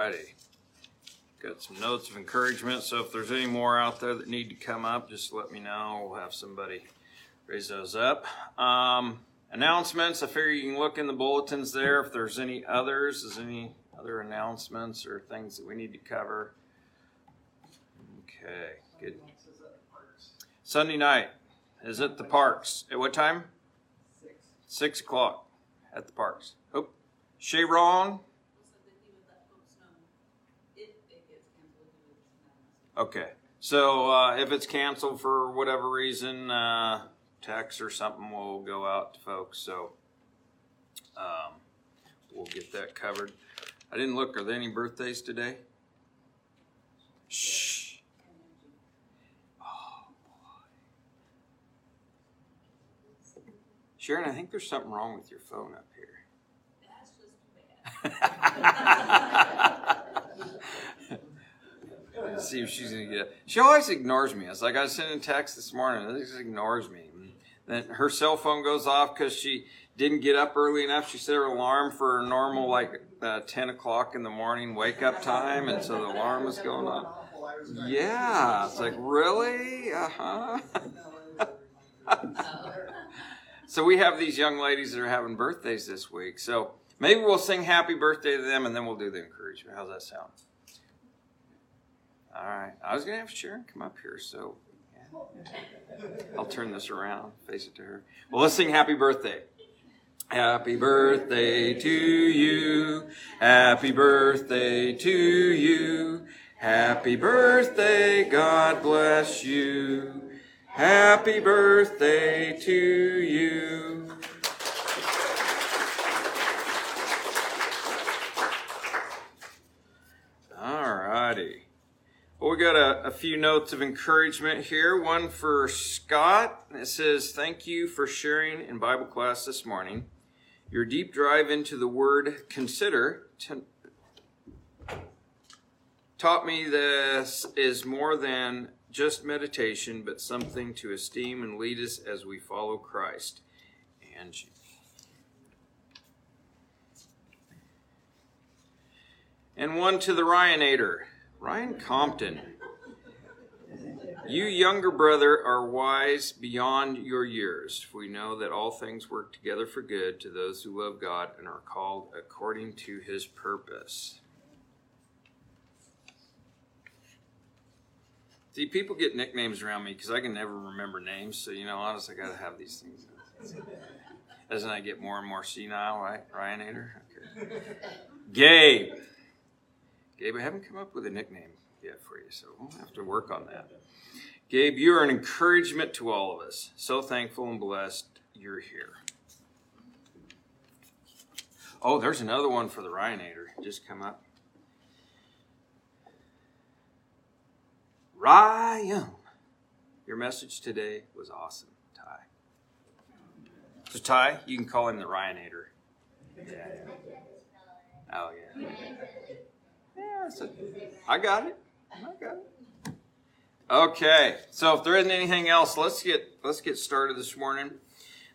righty. Got some notes of encouragement, so if there's any more out there that need to come up, just let me know. We'll have somebody raise those up. Um, announcements, I figure you can look in the bulletins there if there's any others. Is any other announcements or things that we need to cover? Okay, good. Sunday night is at the parks. At what time? Six Six o'clock at the parks. Oh, Sharon. Okay. So uh, if it's canceled for whatever reason, uh, text or something will go out to folks. So um, we'll get that covered. I didn't look. Are there any birthdays today? Shh. Oh, boy. Sharon, I think there's something wrong with your phone up here. Let's see if she's gonna get it. She always ignores me. It's like I sent a text this morning. She just ignores me. Then her cell phone goes off because she didn't get up early enough. She set her alarm for a normal like uh, ten o'clock in the morning wake up time, and so the alarm was going off. Yeah, it's like really, uh huh. so we have these young ladies that are having birthdays this week. So maybe we'll sing happy birthday to them, and then we'll do the encouragement. How's that sound? All right. I was going to have Sharon come up here, so yeah. I'll turn this around, face it to her. Well, let's sing happy birthday. Happy birthday to you. Happy birthday to you. Happy birthday, God bless you. Happy birthday to you. All righty. Well, we got a, few notes of encouragement here. One for Scott. It says, Thank you for sharing in Bible class this morning. Your deep drive into the word consider taught me this is more than just meditation, but something to esteem and lead us as we follow Christ. Angie. And one to the Ryanator. Ryan Compton, you younger brother are wise beyond your years. We know that all things work together for good to those who love God and are called according to his purpose. See, people get nicknames around me because I can never remember names. So, you know, honestly, I got to have these things. As I get more and more senile, right? Ryanator? Okay. Gabe. Gabe, I haven't come up with a nickname yet for you, so we'll have to work on that. Gabe, you are an encouragement to all of us. So thankful and blessed you're here. Oh, there's another one for the Ryanator. Just come up. Ryan, your message today was awesome, Ty. So, Ty, you can call him the Ryanator. Yeah. Oh, yeah. Yeah, so I got it. It. Okay, so if there isn't anything else, let's get let's get started this morning.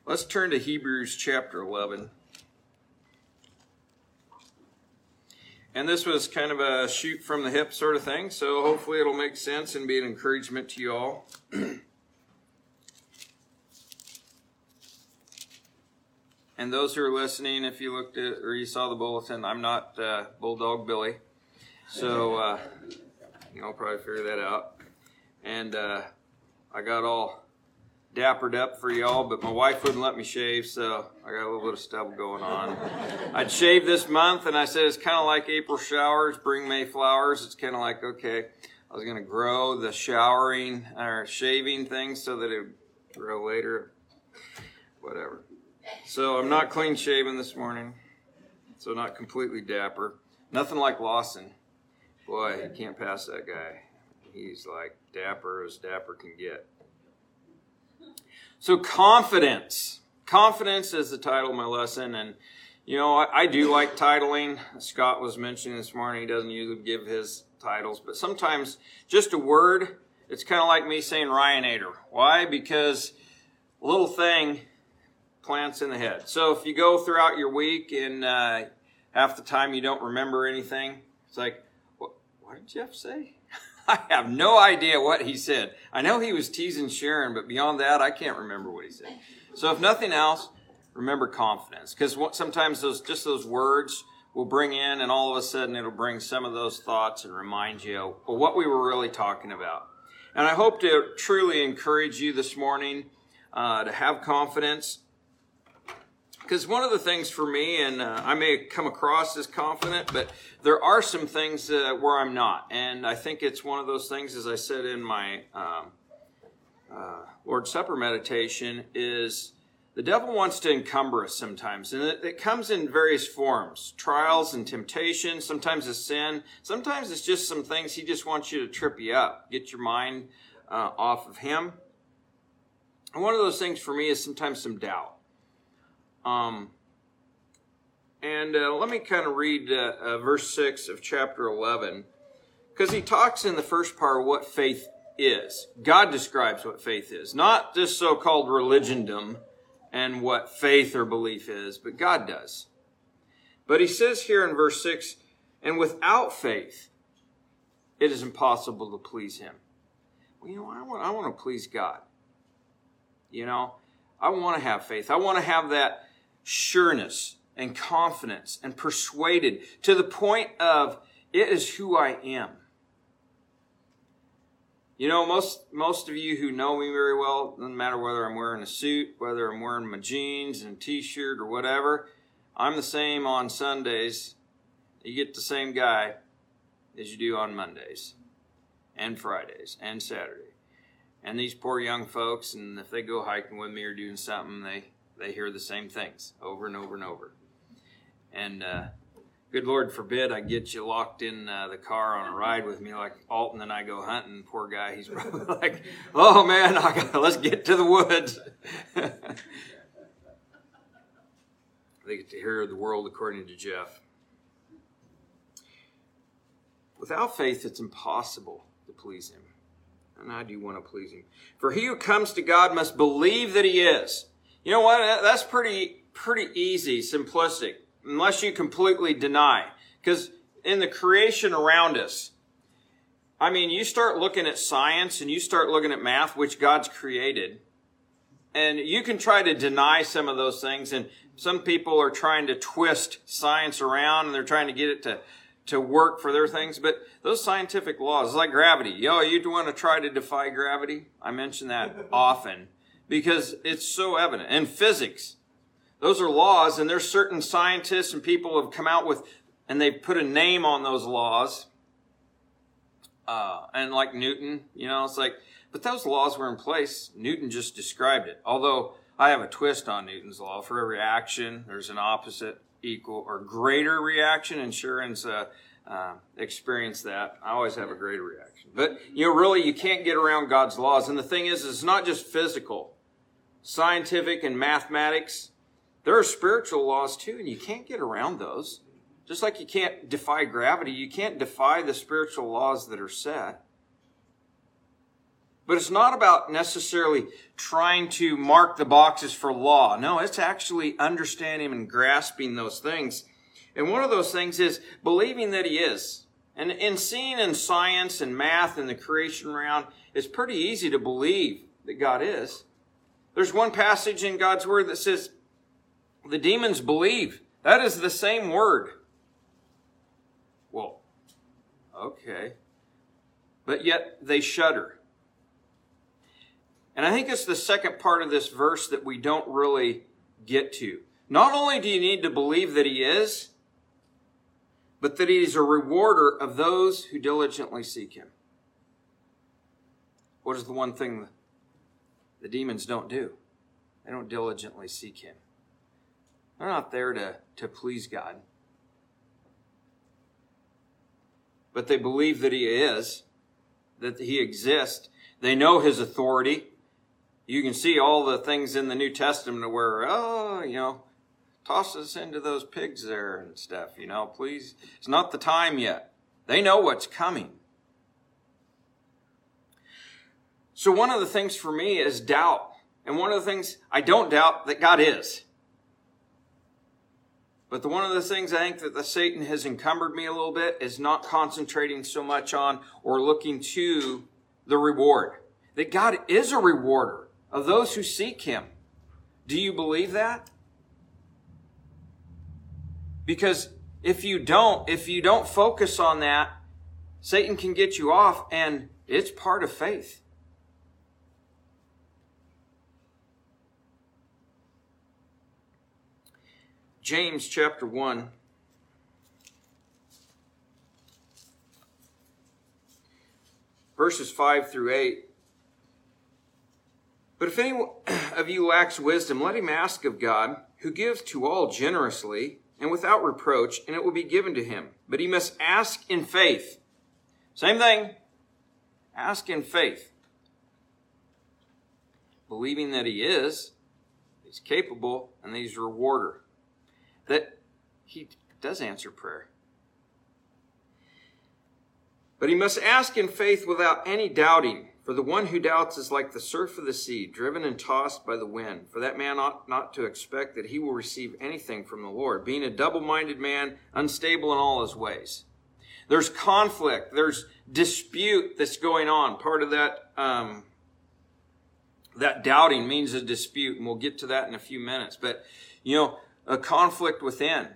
Let's turn to Hebrews chapter eleven. And this was kind of a shoot from the hip sort of thing, so hopefully it'll make sense and be an encouragement to you all. and those who are listening, if you looked at or you saw the bulletin, I'm not uh, Bulldog Billy. So uh, I'll probably figure that out. And uh, I got all dappered up for y'all, but my wife wouldn't let me shave, so I got a little bit of stubble going on. I'd shave this month, and I said it's kind of like April showers, bring May flowers. It's kind of like, okay, I was going to grow the showering or shaving thing so that it grow later. Whatever. So I'm not clean shaven this morning, so not completely dapper. Nothing like Lawson. Boy, you can't pass that guy. He's like dapper as dapper can get. So, confidence. Confidence is the title of my lesson. And, you know, I, I, do like titling. Scott was mentioning this morning he doesn't usually give his titles, but sometimes just a word, it's kind of like me saying Ryanator. Why? Because a little thing plants in the head. So, if you go throughout your week and uh, half the time you don't remember anything, It's like, what, did Jeff say? I have no idea what he said. I know he was teasing Sharon, but beyond that, I can't remember what he said. So if nothing else, remember confidence, because sometimes those just those words will bring in, and all of a sudden it'll bring some of those thoughts and remind you of what we were really talking about. And I hope to truly encourage you this morning uh, to have confidence. Because one of the things for me, and uh, I may come across as confident, but there are some things uh, where I'm not. And I think it's one of those things, as I said in my um, uh, Lord's Supper meditation, is the devil wants to encumber us sometimes, and it, it, comes in various forms trials and temptation. Sometimes it's sin. Sometimes it's just some things he just wants you to trip you up, get your mind uh, off of him. And one of those things for me is sometimes some doubt. Um, and uh, let me kind of read uh, uh verse 6 of chapter 11, because he talks in the first part what faith is. God describes what faith is, not this so called religiondom and what faith or belief is, but God does. But he says here in verse 6 and without faith, it is impossible to please him. Well, you know, I want, I want to please God. You know, I want to have faith. I want to have that sureness and confidence and persuaded to the point of it is who I am. You know, most most of you who know me very well, doesn't matter whether I'm wearing a suit, whether I'm wearing my jeans and a t-shirt or whatever, I'm the same on Sundays. You get the same guy as you do on Mondays and Fridays and Saturday. And these poor young folks, and if they go hiking with me or doing something, they they hear the same things over and over and over. And uh, good Lord forbid I get you locked in uh, the car on a ride with me like Alton and I go hunting. Poor guy, he's probably like, "Oh man, I got let's get to the woods." they get to hear the world according to Jeff. Without faith, it's impossible to please Him. And I do want to please Him. For he who comes to God must believe that He is. You know what? That's pretty pretty easy, simplistic unless you completely deny. Because in the creation around us, I mean, you start looking at science and you start looking at math, which God's created, and you can try to deny some of those things. And some people are trying to twist science around and they're trying to get it to, to work for their things. But those scientific laws, like gravity, yo, you want to try to defy gravity? I mention that often because it's so evident. And physics, those are laws, and there's certain scientists and people have come out with, and they've put a name on those laws. Uh, and like Newton, you know, it's like, but those laws were in place. Newton just described it. Although I have a twist on Newton's law. For every action, there's an opposite, equal, or greater reaction. Insurance uh, uh, experience that. I always have a greater reaction. But, you know, really, you can't get around God's laws. And the thing is, it's not just physical. Scientific and mathematics, there are spiritual laws too, and you can't get around those. Just like you can't defy gravity, you can't defy the spiritual laws that are set. But it's not about necessarily trying to mark the boxes for law. No, it's actually understanding and grasping those things. And one of those things is believing that He is. And in seeing in science and math and the creation round, it's pretty easy to believe that God is. There's one passage in God's Word that says, the demons believe. That is the same word. Well, okay. But yet they shudder. And I think it's the second part of this verse that we don't really get to. Not only do you need to believe that he is, but that he is a rewarder of those who diligently seek him. What is the one thing the demons don't do? They don't diligently seek him. They're not there to, to please God. But they believe that He is, that He exists. They know His authority. You can see all the things in the New Testament where, oh, you know, toss us into those pigs there and stuff, you know, please. It's not the time yet. They know what's coming. So one of the things for me is doubt. And one of the things I don't doubt that God is. But the, one of the things I think that the Satan has encumbered me a little bit is not concentrating so much on or looking to the reward. That God is a rewarder of those who seek Him. Do you believe that? Because if you don't, if you don't focus on that, Satan can get you off and it's part of faith. James chapter 1. Verses 5 through 8. But if any of you lacks wisdom, let him ask of God, who gives to all generously and without reproach, and it will be given to him. But he must ask in faith. Same thing. Ask in faith. Believing that he is, he's capable, and he's a rewarder that he does answer prayer. But he must ask in faith without any doubting. For the one who doubts is like the surf of the sea, driven and tossed by the wind. For that man ought not to expect that he will receive anything from the Lord, being a double minded man, unstable in all his ways. There's conflict, there's dispute that's going on. Part of that, um, that doubting means a dispute, and we'll get to that in a few minutes. But, you know, a conflict within.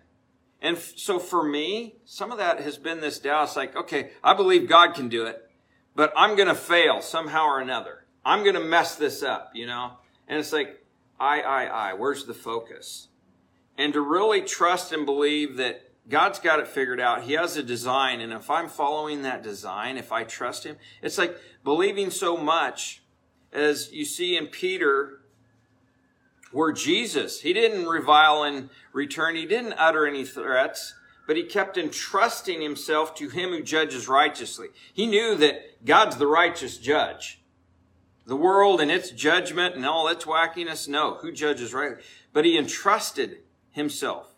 And f- so for me, some of that has been this doubt. It's like, okay, I believe God can do it, but I'm going to fail somehow or another. I'm going to mess this up, you know? And it's like, I, I, I, where's the focus? And to really trust and believe that God's got it figured out. He has a design. And if I'm following that design, if I trust Him, it's like believing so much as you see in Peter were Jesus. He didn't revile in return. He didn't utter any threats, but he kept entrusting himself to him who judges righteously. He knew that God's the righteous judge. The world and its judgment and all its wackiness, no, who judges right? But he entrusted himself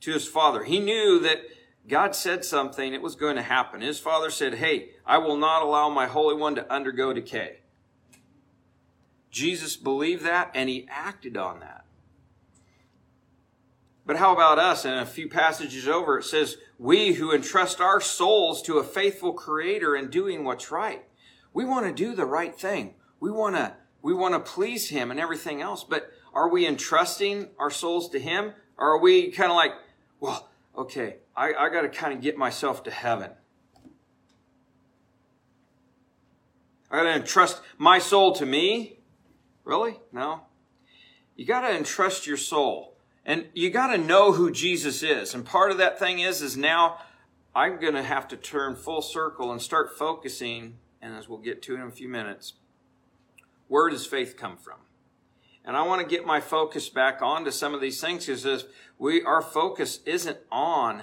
to his father. He knew that God said something, it was going to happen. His father said, Hey, I will not allow my Holy One to undergo decay. Jesus believed that and he acted on that. But how about us? In a few passages over, it says, We who entrust our souls to a faithful creator and doing what's right. We want to do the right thing. We want to, we want to please him and everything else. But are we entrusting our souls to him? Or are we kind of like, well, okay, I, I got to kind of get myself to heaven. I got to entrust my soul to me Really? No. You got to entrust your soul. And you got to know who Jesus is. And part of that thing is, is now I'm going to have to turn full circle and start focusing, and as we'll get to in a few minutes, where does faith come from? And I want to get my focus back onto some of these things because if we, our focus isn't on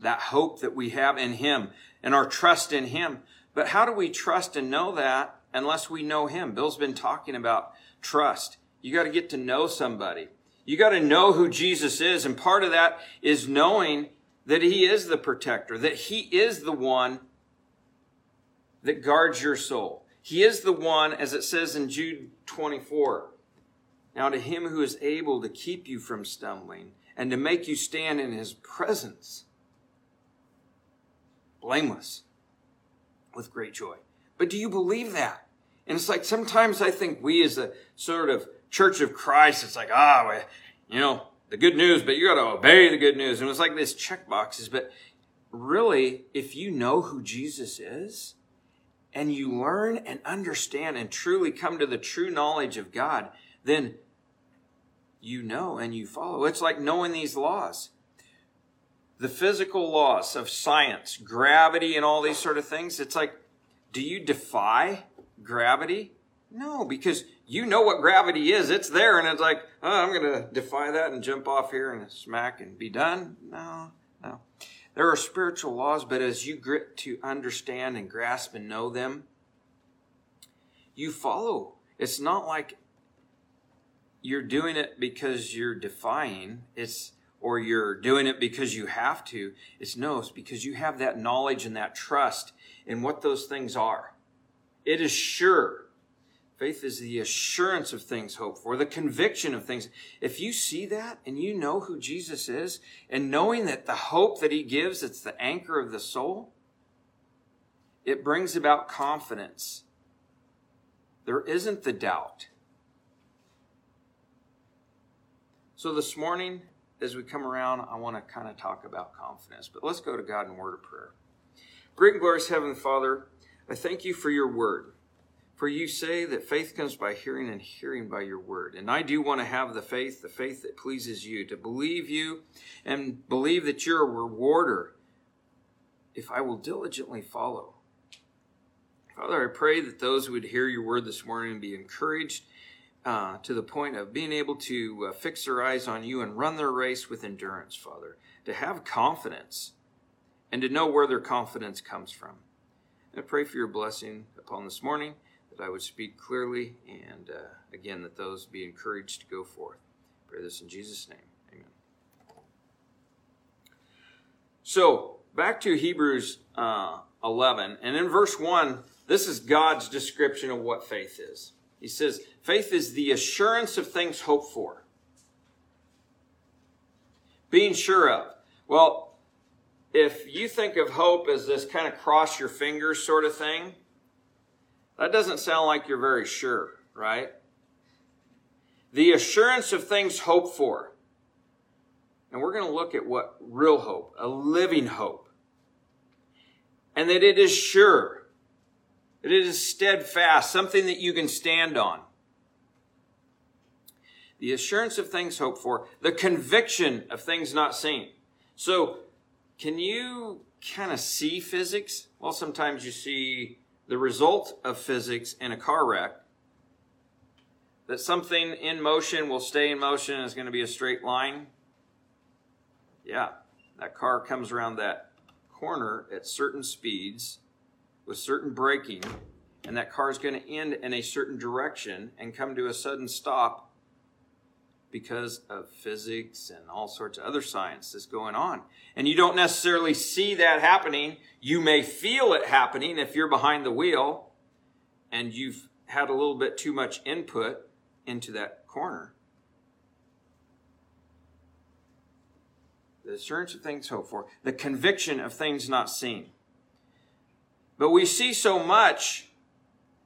that hope that we have in Him and our trust in Him. But how do we trust and know that unless we know Him. Bill's been talking about trust. You got to get to know somebody. You got to know who Jesus is. And part of that is knowing that He is the protector, that He is the one that guards your soul. He is the one, as it says in Jude 24. Now, to Him who is able to keep you from stumbling and to make you stand in His presence, blameless, with great joy. But do you believe that? And it's like sometimes I think we as a sort of church of Christ, it's like, ah, well, you know, the good news, but you got to obey the good news. And it's like this check boxes. But really, if you know who Jesus is and you learn and understand and truly come to the true knowledge of God, then you know and you follow. It's like knowing these laws. The physical laws of science, gravity, and all these sort of things. It's like do you defy gravity? No, because you know what gravity is. It's there, and it's like, oh, I'm going to defy that and jump off here and smack and be done. No, no. There are spiritual laws, but as you grit to understand and grasp and know them, you follow. It's not like you're doing it because you're defying. It's or you're doing it because you have to. It's no, it's because you have that knowledge and that trust in what those things are. It is sure Faith is the assurance of things hoped for, the conviction of things. If you see that and you know who Jesus is, and knowing that the hope that he gives, it's the anchor of the soul, it brings about confidence. There isn't the doubt. So this morning, as we come around, I want to kind of talk about confidence. But let's go to God in word of prayer. Great and glorious Heavenly Father, I thank you for your word. For you say that faith comes by hearing and hearing by your word. And I do want to have the faith, the faith that pleases you, to believe you and believe that you're a rewarder if I will diligently follow. Father, I pray that those who would hear your word this morning be encouraged uh, to the point of being able to uh, fix their eyes on you and run their race with endurance, Father, to have confidence and to know where their confidence comes from. I pray for your blessing upon this morning that I would speak clearly, and uh, again, that those be encouraged to go forth. I pray this in Jesus' name. Amen. So, back to Hebrews uh, 11, and in verse 1, this is God's description of what faith is. He says, faith is the assurance of things hoped for. Being sure of. Well, if you think of hope as this kind of cross your fingers sort of thing, that doesn't sound like you're very sure, right? The assurance of things hoped for. And we're going to look at what real hope, a living hope. And that it is sure. That it is steadfast, something that you can stand on. The assurance of things hoped for, the conviction of things not seen. So, can you kind of see physics? Well, sometimes you see the result of physics in a car wreck that something in motion will stay in motion and is going to be a straight line. Yeah, that car comes around that corner at certain speeds with certain braking, and that car is going to end in a certain direction and come to a sudden stop because of physics and all sorts of other science that's going on. And you don't necessarily see that happening. You may feel it happening if you're behind the wheel and you've had a little bit too much input into that corner. The assurance of things hoped for, the conviction of things not seen. But we see so much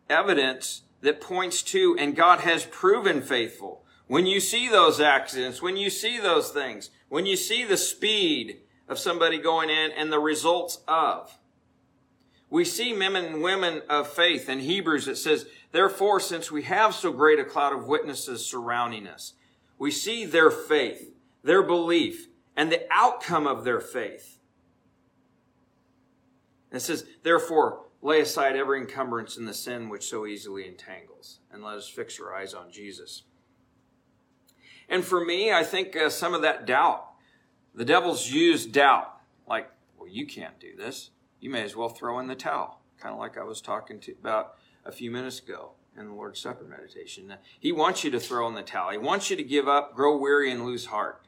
evidence that points to, and God has proven faithful when you see those accidents, when you see those things, when you see the speed of somebody going in and the results of. We see men and women of faith in Hebrews it says, Therefore, since we have so great a cloud of witnesses surrounding us, we see their faith, their belief, and the outcome of their faith. It says, Therefore, lay aside every encumbrance and the sin which so easily entangles, and let us fix our eyes on Jesus. And for me, I think uh, some of that doubt, the devil's used doubt, like, well, you can't do this. You may as well throw in the towel, kind of like I was talking to about a few minutes ago in the Lord's Supper meditation. He wants you to throw in the towel. He wants you to give up, grow weary, and lose heart.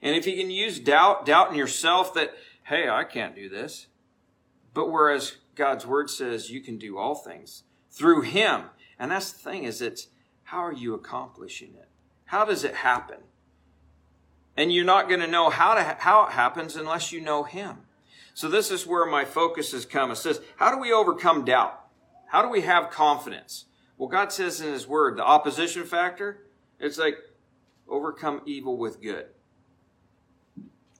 And if he can use doubt, doubt in yourself that, hey, I can't do this. But whereas God's word says you can do all things through him. And that's the thing is it's how are you accomplishing it? How does it happen? And you're not going to know how, to, how it happens unless you know Him. So this is where my focus has come. It says, how do we overcome doubt? How do we have confidence? Well, God says in His Word, the opposition factor, it's like overcome evil with good.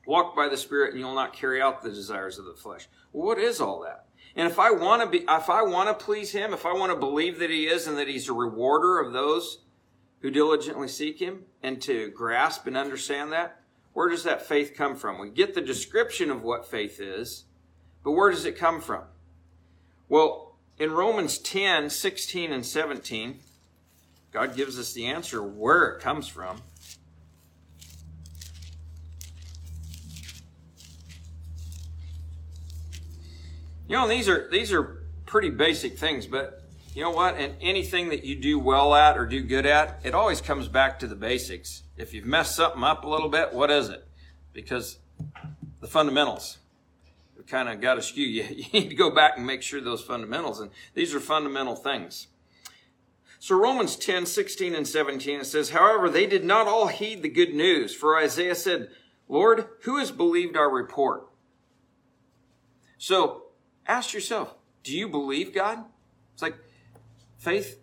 Walk by the Spirit and you'll not carry out the desires of the flesh. Well, what is all that? And if I want to be, if I want to please Him, if I want to believe that He is and that He's a rewarder of those who diligently seek him and to grasp and understand that, where does that faith come from? We get the description of what faith is, but where does it come from? Well, in Romans 10, 16, and 17, God gives us the answer where it comes from. You know, these are these are pretty basic things, but you know what? And anything that you do well at or do good at, it always comes back to the basics. If you've messed something up a little bit, what is it? Because the fundamentals have kind of got askew. You, you need to go back and make sure those fundamentals, and these are fundamental things. So Romans 10, 16 and 17, it says, However, they did not all heed the good news, for Isaiah said, Lord, who has believed our report? So ask yourself, do you believe God? It's like faith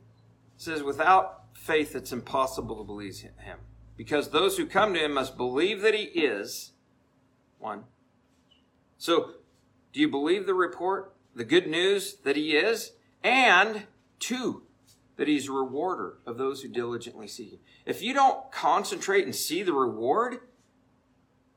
says, without faith, it's impossible to believe him. Because those who come to him must believe that he is one. So, do you believe the report, the good news that he is? And two, that he's a rewarder of those who diligently seek him. If you don't concentrate and see the reward,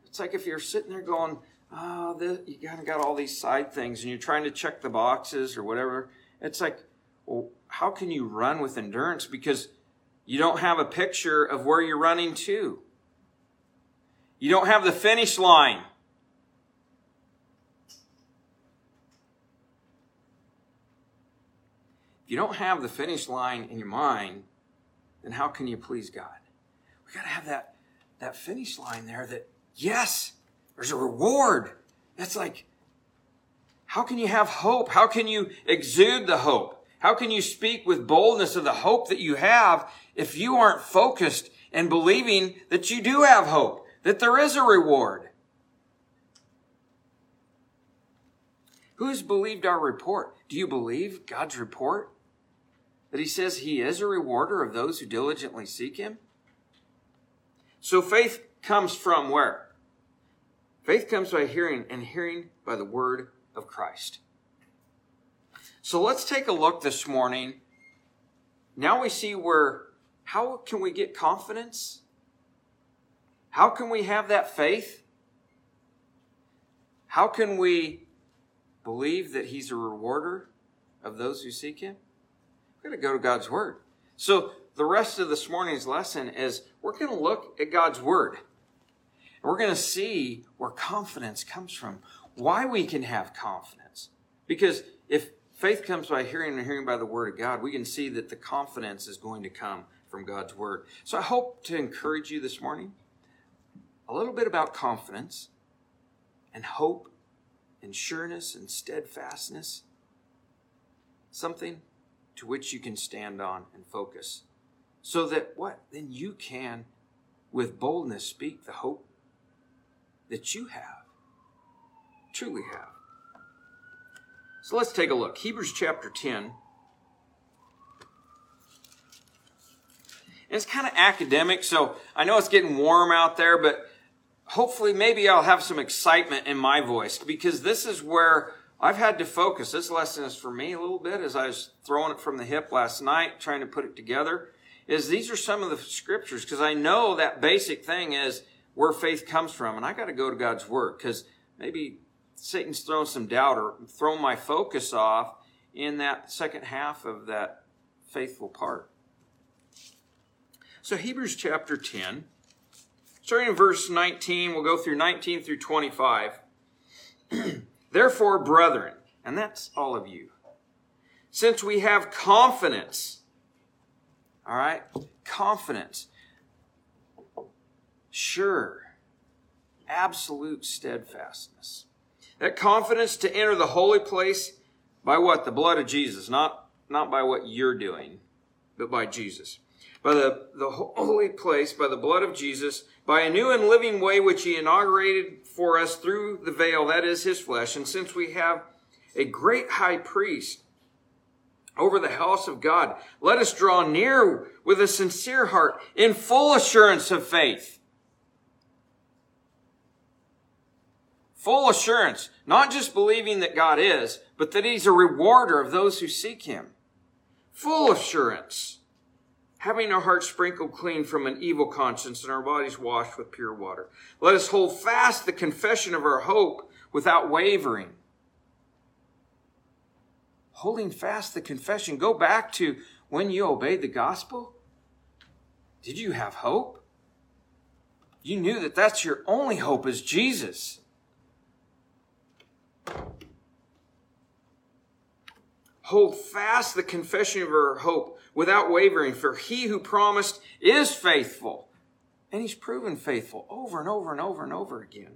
it's like if you're sitting there going, oh, you kind of got all these side things and you're trying to check the boxes or whatever. It's like, well, how can you run with endurance? Because you don't have a picture of where you're running to. You don't have the finish line. If you don't have the finish line in your mind, then how can you please God? We got to have that, that finish line there that, yes, there's a reward. That's like, how can you have hope? How can you exude the hope? How can you speak with boldness of the hope that you have if you aren't focused and believing that you do have hope, that there is a reward? Who has believed our report? Do you believe God's report? That he says he is a rewarder of those who diligently seek him? So faith comes from where? Faith comes by hearing, and hearing by the word of Christ. So let's take a look this morning. Now we see where, how can we get confidence? How can we have that faith? How can we believe that He's a rewarder of those who seek Him? We're going to go to God's Word. So the rest of this morning's lesson is we're going to look at God's Word. And we're going to see where confidence comes from, why we can have confidence. Because if faith comes by hearing and hearing by the Word of God, we can see that the confidence is going to come from God's Word. So I hope to encourage you this morning a little bit about confidence and hope and sureness and steadfastness. Something to which you can stand on and focus. So that what? Then you can, with boldness, speak the hope that you have, truly have. So let's take a look. Hebrews chapter 10. it's kind of academic, so I know it's getting warm out there, but hopefully maybe I'll have some excitement in my voice because this is where I've had to focus. This lesson is for me a little bit as I was throwing it from the hip last night, trying to put it together. Is these are some of the scriptures because I know that basic thing is where faith comes from. And I got to go to God's word because maybe Satan's thrown some doubt or thrown my focus off in that second half of that faithful part. So, Hebrews chapter 10, starting in verse 19, we'll go through 19 through 25. Therefore, brethren, and that's all of you, since we have confidence, all right, confidence sure, absolute steadfastness. That confidence to enter the holy place by what? The blood of Jesus, not, not by what you're doing, but by Jesus. By the, the holy place, by the blood of Jesus, by a new and living way which he inaugurated for us through the veil, that is his flesh. And since we have a great high priest over the house of God, let us draw near with a sincere heart in full assurance of faith Full assurance, not just believing that God is, but that He's a rewarder of those who seek Him. Full assurance, having our hearts sprinkled clean from an evil conscience and our bodies washed with pure water. Let us hold fast the confession of our hope without wavering. Holding fast the confession. Go back to when you obeyed the gospel. Did you have hope? You knew that that's your only hope is Jesus. Hold fast the confession of our hope without wavering, for he who promised is faithful. And he's proven faithful over and over and over and over again.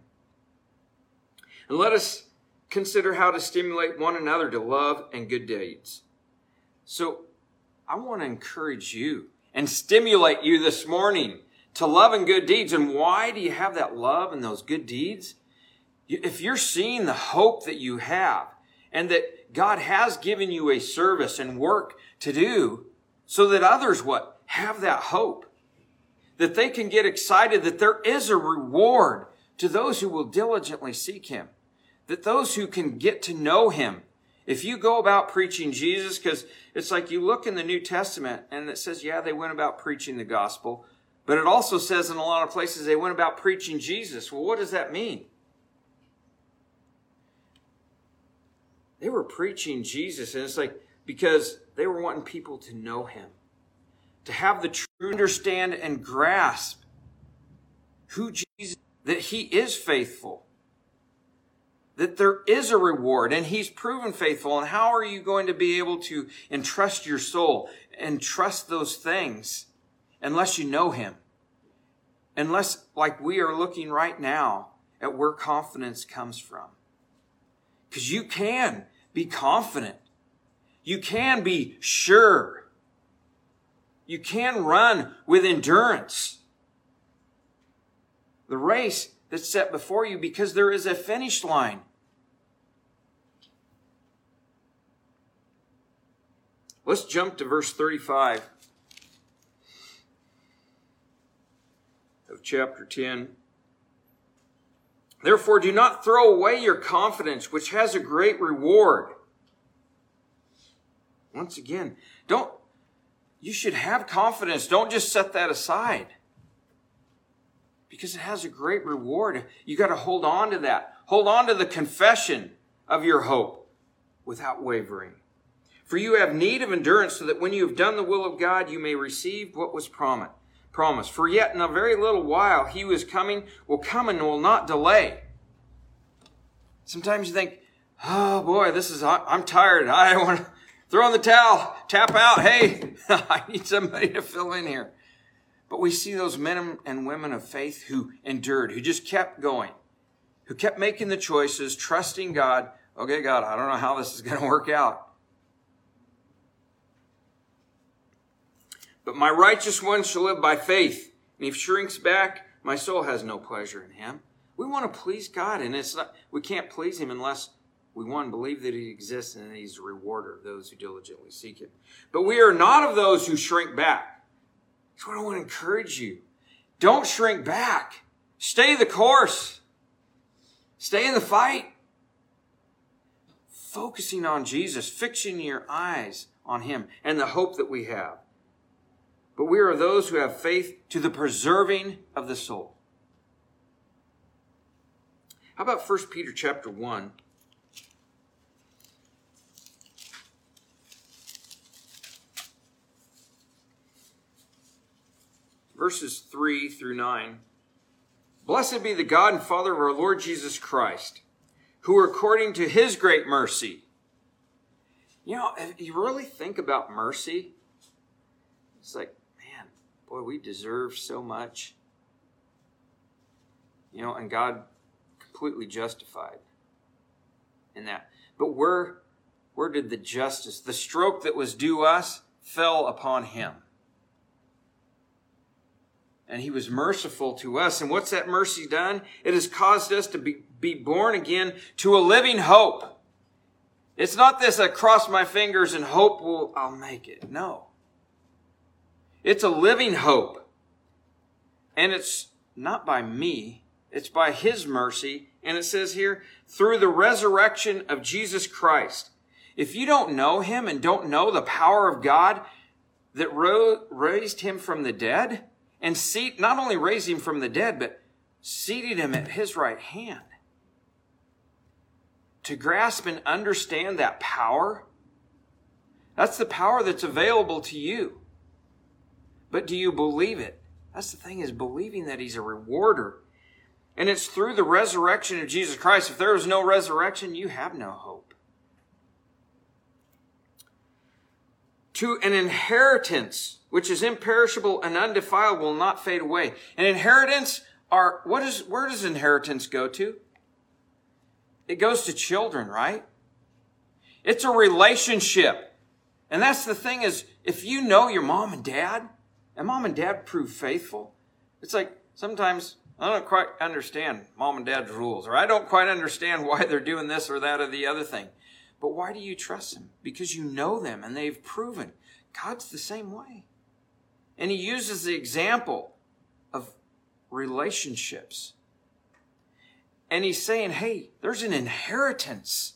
And let us consider how to stimulate one another to love and good deeds. So, I want to encourage you and stimulate you this morning to love and good deeds. And why do you have that love and those good deeds? If you're seeing the hope that you have and that God has given you a service and work to do so that others what? Have that hope. That they can get excited that there is a reward to those who will diligently seek Him. That those who can get to know Him. If you go about preaching Jesus, because it's like you look in the New Testament and it says, yeah, they went about preaching the gospel, but it also says in a lot of places they went about preaching Jesus. Well, what does that mean? They were preaching Jesus, and it's like because they were wanting people to know him, to have the true understand and grasp who Jesus, that he is faithful, that there is a reward, and he's proven faithful. And how are you going to be able to entrust your soul and trust those things unless you know him? Unless, like we are looking right now at where confidence comes from. Because you can be confident. You can be sure. You can run with endurance. The race that's set before you because there is a finish line. Let's jump to verse 35 of chapter 10. Therefore, do not throw away your confidence, which has a great reward. Once again, don't, you should have confidence. Don't just set that aside. Because it has a great reward. You got to hold on to that. Hold on to the confession of your hope without wavering. For you have need of endurance so that when you have done the will of God, you may receive what was promised promise. For yet in a very little while he who is coming will come and will not delay. Sometimes you think, oh boy, this is, I'm tired. I want to throw in the towel, tap out. Hey, I need somebody to fill in here. But we see those men and women of faith who endured, who just kept going, who kept making the choices, trusting God. Okay, God, I don't know how this is going to work out. But my righteous one shall live by faith. And if shrinks back, my soul has no pleasure in him. We want to please God, and it's not, we can't please him unless we one believe that he exists and that he's a rewarder of those who diligently seek him. But we are not of those who shrink back. That's what I want to encourage you. Don't shrink back. Stay the course. Stay in the fight. Focusing on Jesus, fixing your eyes on him and the hope that we have but we are those who have faith to the preserving of the soul. How about 1 Peter chapter 1? Verses 3 through 9. Blessed be the God and Father of our Lord Jesus Christ, who according to his great mercy. You know, if you really think about mercy, it's like boy, we deserve so much. You know, and God completely justified in that. But where where did the justice, the stroke that was due us, fell upon him? And he was merciful to us. And what's that mercy done? It has caused us to be, be born again to a living hope. It's not this I cross my fingers and hope will I'll make it. No. It's a living hope. And it's not by me, it's by His mercy. And it says here, through the resurrection of Jesus Christ. If you don't know Him and don't know the power of God that ro- raised Him from the dead, and seat, not only raised Him from the dead, but seated Him at His right hand. To grasp and understand that power, that's the power that's available to you. But do you believe it? That's the thing is believing that he's a rewarder. And it's through the resurrection of Jesus Christ. If there is no resurrection, you have no hope. To an inheritance which is imperishable and undefiled will not fade away. An inheritance are what is where does inheritance go to? It goes to children, right? It's a relationship. And that's the thing is if you know your mom and dad, and mom and dad prove faithful, it's like sometimes I don't quite understand mom and dad's rules, or I don't quite understand why they're doing this or that or the other thing. But why do you trust them? Because you know them and they've proven. God's the same way. And he uses the example of relationships. And he's saying, hey, there's an inheritance.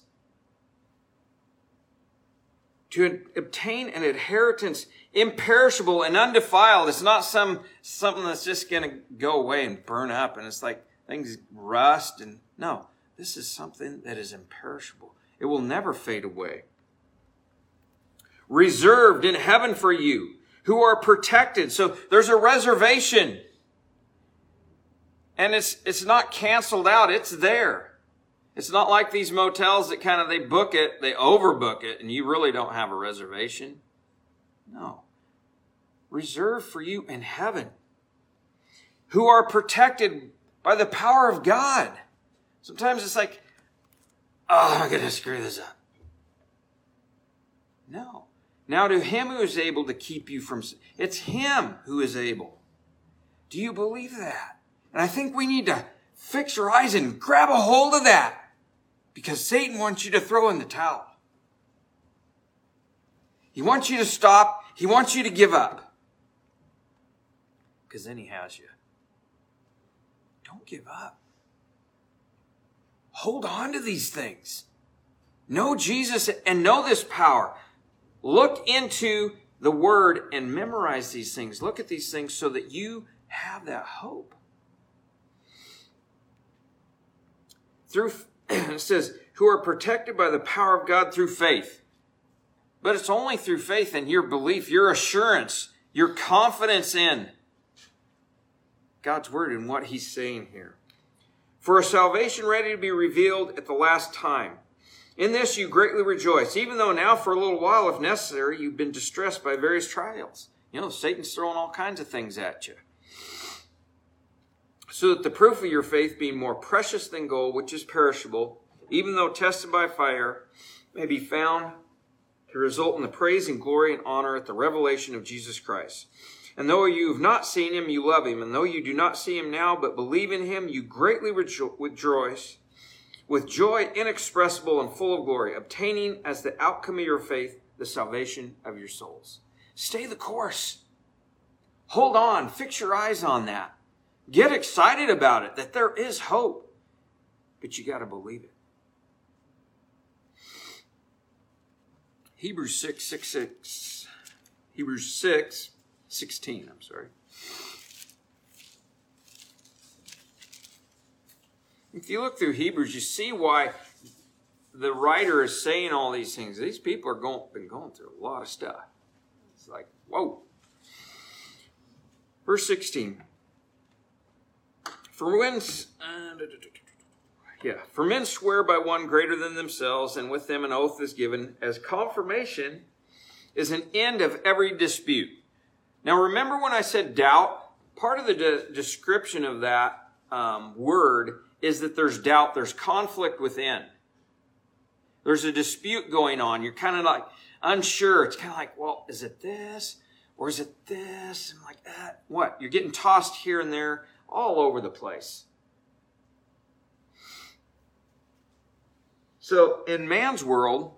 To obtain an inheritance imperishable and undefiled. It's not some something that's just going to go away and burn up and it's like things rust and no, this is something that is imperishable. It will never fade away. Reserved in heaven for you who are protected. So there's a reservation. And it's, it's not canceled out. It's there. It's not like these motels that kind of, they book it, they overbook it, and you really don't have a reservation. No. Reserved for you in heaven. Who are protected by the power of God. Sometimes it's like, oh, I'm going to screw this up. No. Now to him who is able to keep you from, it's him who is able. Do you believe that? And I think we need to fix your eyes and grab a hold of that because Satan wants you to throw in the towel. He wants you to stop. He wants you to give up. Because then he has you. Don't give up. Hold on to these things. Know Jesus and know this power. Look into the word and memorize these things. Look at these things so that you have that hope. Through it says, who are protected by the power of God through faith. But it's only through faith and your belief, your assurance, your confidence in God's word and what he's saying here. For a salvation ready to be revealed at the last time. In this you greatly rejoice, even though now for a little while, if necessary, you've been distressed by various trials. You know, Satan's throwing all kinds of things at you. So that the proof of your faith, being more precious than gold, which is perishable, even though tested by fire, may be found to result in the praise and glory and honor at the revelation of Jesus Christ. And though you have not seen him, you love him. And though you do not see him now, but believe in him, you greatly rejoice with joy inexpressible and full of glory, obtaining as the outcome of your faith the salvation of your souls. Stay the course. Hold on. Fix your eyes on that. Get excited about it, that there is hope. But you got to believe it. Hebrews 6, 6, 6. Hebrews 6, 16, I'm sorry. If you look through Hebrews, you see why the writer is saying all these things. These people are going, been going through a lot of stuff. It's like, whoa. Verse 16. For uh, yeah, for men swear by one greater than themselves, and with them an oath is given, as confirmation is an end of every dispute. Now remember when I said doubt? Part of the de- description of that um, word is that there's doubt, there's conflict within. There's a dispute going on. You're kind of like unsure. It's kind of like, well, is it this? Or is it this? I'm like, ah, what? You're getting tossed here and there all over the place. So in man's world,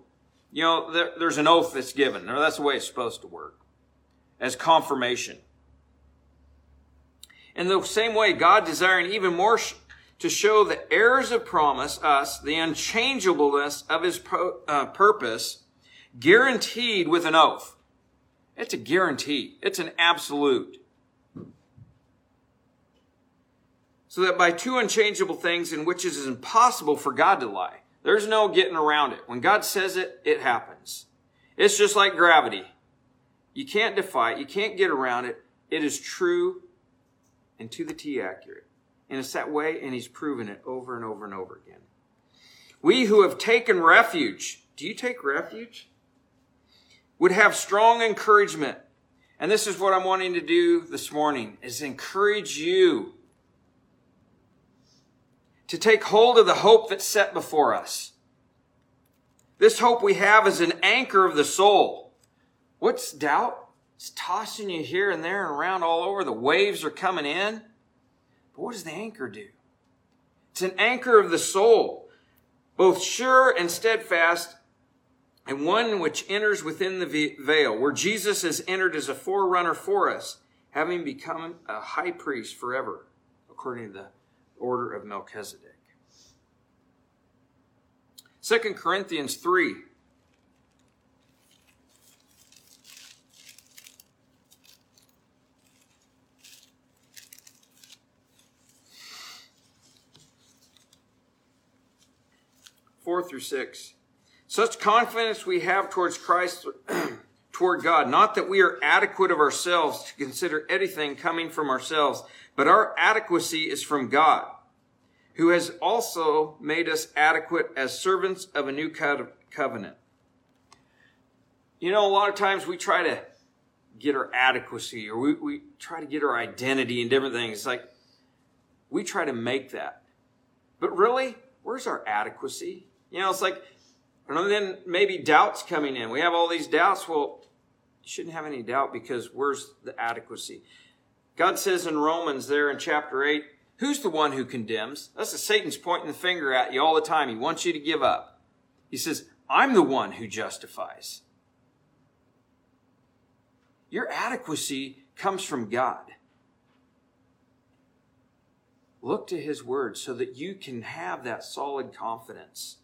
you know, there, there's an oath that's given. Or that's the way it's supposed to work. As confirmation. In the same way, God desiring even more to show the heirs of promise, us, the unchangeableness of his uh, purpose, guaranteed with an oath. It's a guarantee. It's an absolute. So that by two unchangeable things in which it is impossible for God to lie. There's no getting around it. When God says it, it happens. It's just like gravity. You can't defy it. You can't get around it. It is true and to the T accurate. And it's that way, and he's proven it over and over and over again. We who have taken refuge, do you take refuge? Would have strong encouragement. And this is what I'm wanting to do this morning, is encourage you to take hold of the hope that's set before us. This hope we have is an anchor of the soul. What's doubt? It's tossing you here and there and around all over. The waves are coming in. But what does the anchor do? It's an anchor of the soul, both sure and steadfast, and one which enters within the veil, where Jesus has entered as a forerunner for us, having become a high priest forever, according to the order of Melchizedek. 2 Corinthians 3 4 through 6. Such confidence we have towards Christ, toward God, not that we are adequate of ourselves to consider anything coming from ourselves, but our adequacy is from God, who has also made us adequate as servants of a new covenant. You know, a lot of times we try to get our adequacy or we, we try to get our identity and different things. It's like we try to make that. But really, where's our adequacy? You know, it's like, and then maybe doubts coming in. We have all these doubts. Well, shouldn't have any doubt because where's the adequacy? God says in Romans there in chapter 8, who's the one who condemns? That's the Satan's pointing the finger at you all the time. He wants you to give up. He says, I'm the one who justifies. Your adequacy comes from God. Look to his word so that you can have that solid confidence.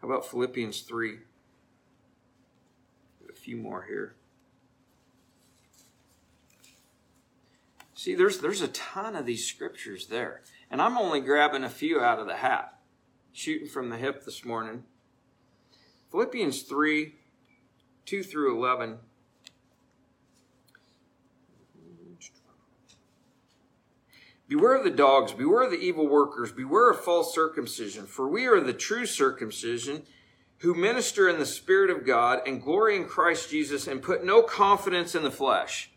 How about Philippians 3? A few more here. See, there's, there's a ton of these scriptures there. And I'm only grabbing a few out of the hat, shooting from the hip this morning. Philippians 3 2 through 11. Beware of the dogs, beware of the evil workers, beware of false circumcision, for we are the true circumcision who minister in the Spirit of God and glory in Christ Jesus and put no confidence in the flesh.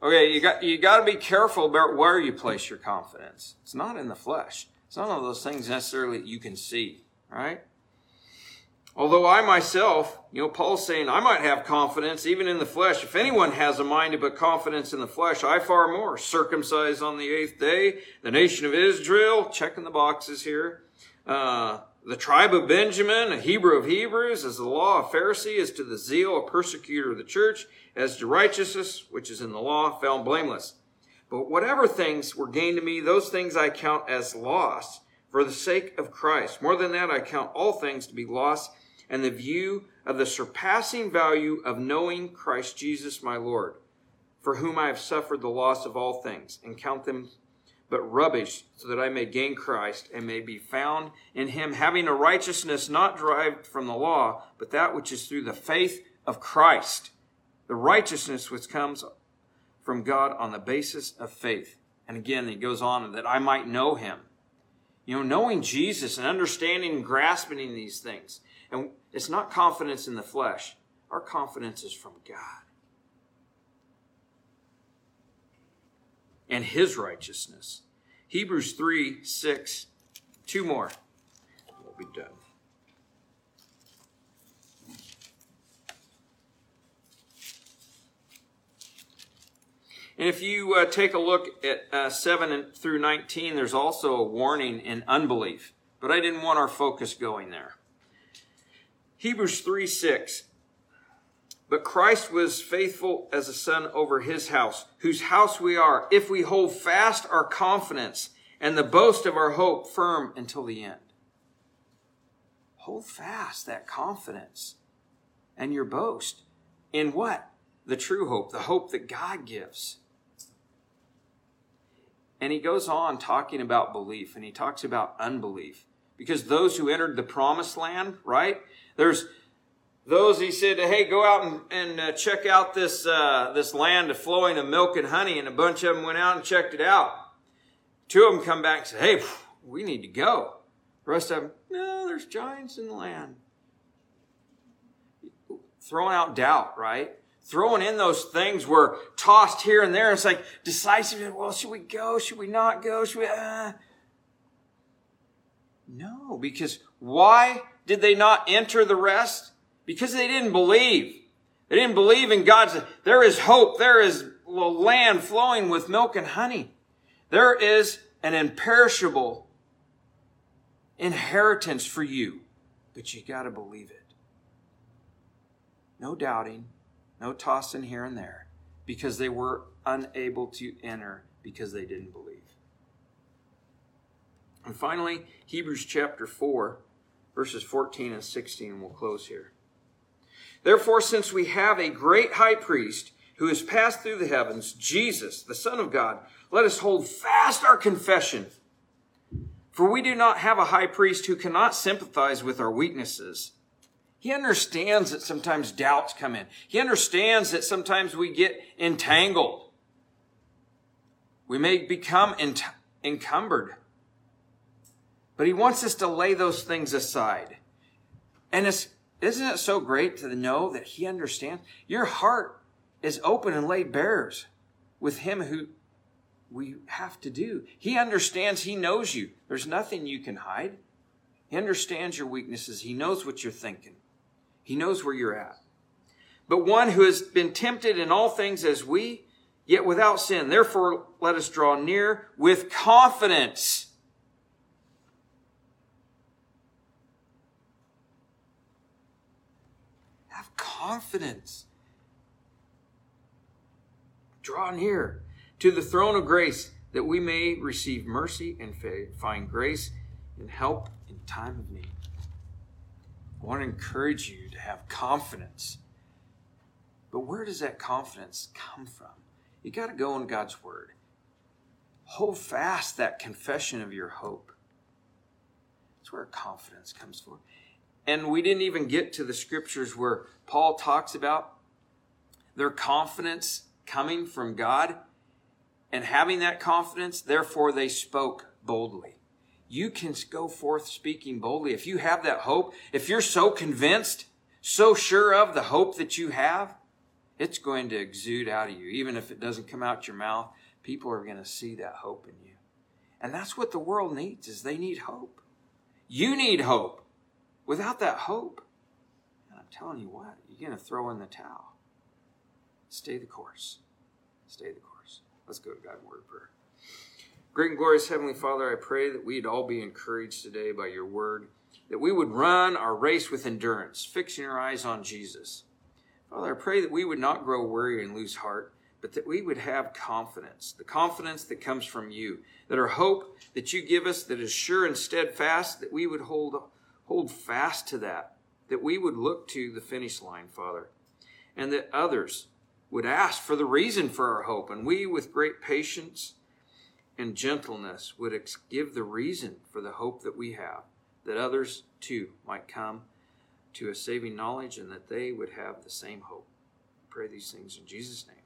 Okay, you got, you got to be careful about where you place your confidence. It's not in the flesh. It's not one of those things necessarily that you can see, right? Although I myself, you know, Paul's saying I might have confidence even in the flesh. If anyone has a mind to put confidence in the flesh, I far more. Circumcised on the eighth day, the nation of Israel, checking the boxes here. Uh, the tribe of Benjamin, a Hebrew of Hebrews, as the law of Pharisee, as to the zeal, a persecutor of the church, as to righteousness, which is in the law, found blameless. But whatever things were gained to me, those things I count as loss for the sake of Christ. More than that, I count all things to be lost and the view of the surpassing value of knowing Christ Jesus my Lord, for whom I have suffered the loss of all things, and count them but rubbish, so that I may gain Christ and may be found in him, having a righteousness not derived from the law, but that which is through the faith of Christ, the righteousness which comes from God on the basis of faith. And again, he goes on that I might know him. You know, knowing Jesus and understanding and grasping these things. And it's not confidence in the flesh, our confidence is from God and His righteousness. Hebrews 3 6, two more. We'll be done. And if you uh, take a look at uh, 7 through 19, there's also a warning in unbelief. But I didn't want our focus going there. Hebrews 3 6. But Christ was faithful as a son over his house, whose house we are, if we hold fast our confidence and the boast of our hope firm until the end. Hold fast that confidence and your boast in what? The true hope, the hope that God gives. And he goes on talking about belief and he talks about unbelief. Because those who entered the promised land, right? There's those he said, "Hey, go out and, and uh, check out this uh, this land of flowing of milk and honey." And a bunch of them went out and checked it out. Two of them come back and said, "Hey, we need to go." The rest of them, no, there's giants in the land. Throwing out doubt, right? Throwing in those things were tossed here and there. It's like decisive. Well, should we go? Should we not go? Should we? Uh? No, because why did they not enter the rest? Because they didn't believe. They didn't believe in God's, there is hope. There is land flowing with milk and honey. There is an imperishable inheritance for you, but you got to believe it. No doubting, no tossing here and there, because they were unable to enter because they didn't believe. And finally, Hebrews chapter 4, verses 14 and 16, and we'll close here. Therefore, since we have a great high priest who has passed through the heavens, Jesus, the Son of God, let us hold fast our confession. For we do not have a high priest who cannot sympathize with our weaknesses. He understands that sometimes doubts come in. He understands that sometimes we get entangled. We may become ent- encumbered. But he wants us to lay those things aside. And it's, isn't it so great to know that he understands? Your heart is open and laid bares with him who we have to do. He understands, he knows you. There's nothing you can hide. He understands your weaknesses. He knows what you're thinking. He knows where you're at. But one who has been tempted in all things as we, yet without sin. Therefore, let us draw near with confidence confidence. Draw near to the throne of grace that we may receive mercy and find grace and help in time of need. I want to encourage you to have confidence. But where does that confidence come from? You got to go in God's Word. Hold fast that confession of your hope. That's where confidence comes from. And we didn't even get to the scriptures where Paul talks about their confidence coming from God and having that confidence, therefore they spoke boldly. You can go forth speaking boldly. If you have that hope, if you're so convinced, so sure of the hope that you have, it's going to exude out of you. Even if it doesn't come out your mouth, people are going to see that hope in you. And that's what the world needs is they need hope. You need hope. Without that hope, and I'm telling you what, you're going to throw in the towel. Stay the course. Stay the course. Let's go to God in word prayer. Great and glorious Heavenly Father, I pray that we'd all be encouraged today by your word, that we would run our race with endurance, fixing our eyes on Jesus. Father, I pray that we would not grow weary and lose heart, but that we would have confidence, the confidence that comes from you, that our hope that you give us that is sure and steadfast, that we would hold hold fast to that, that we would look to the finish line, Father, and that others would ask for the reason for our hope, and we, with great patience and gentleness, would ex- give the reason for the hope that we have, that others too might come to a saving knowledge and that they would have the same hope. I pray these things in Jesus' name.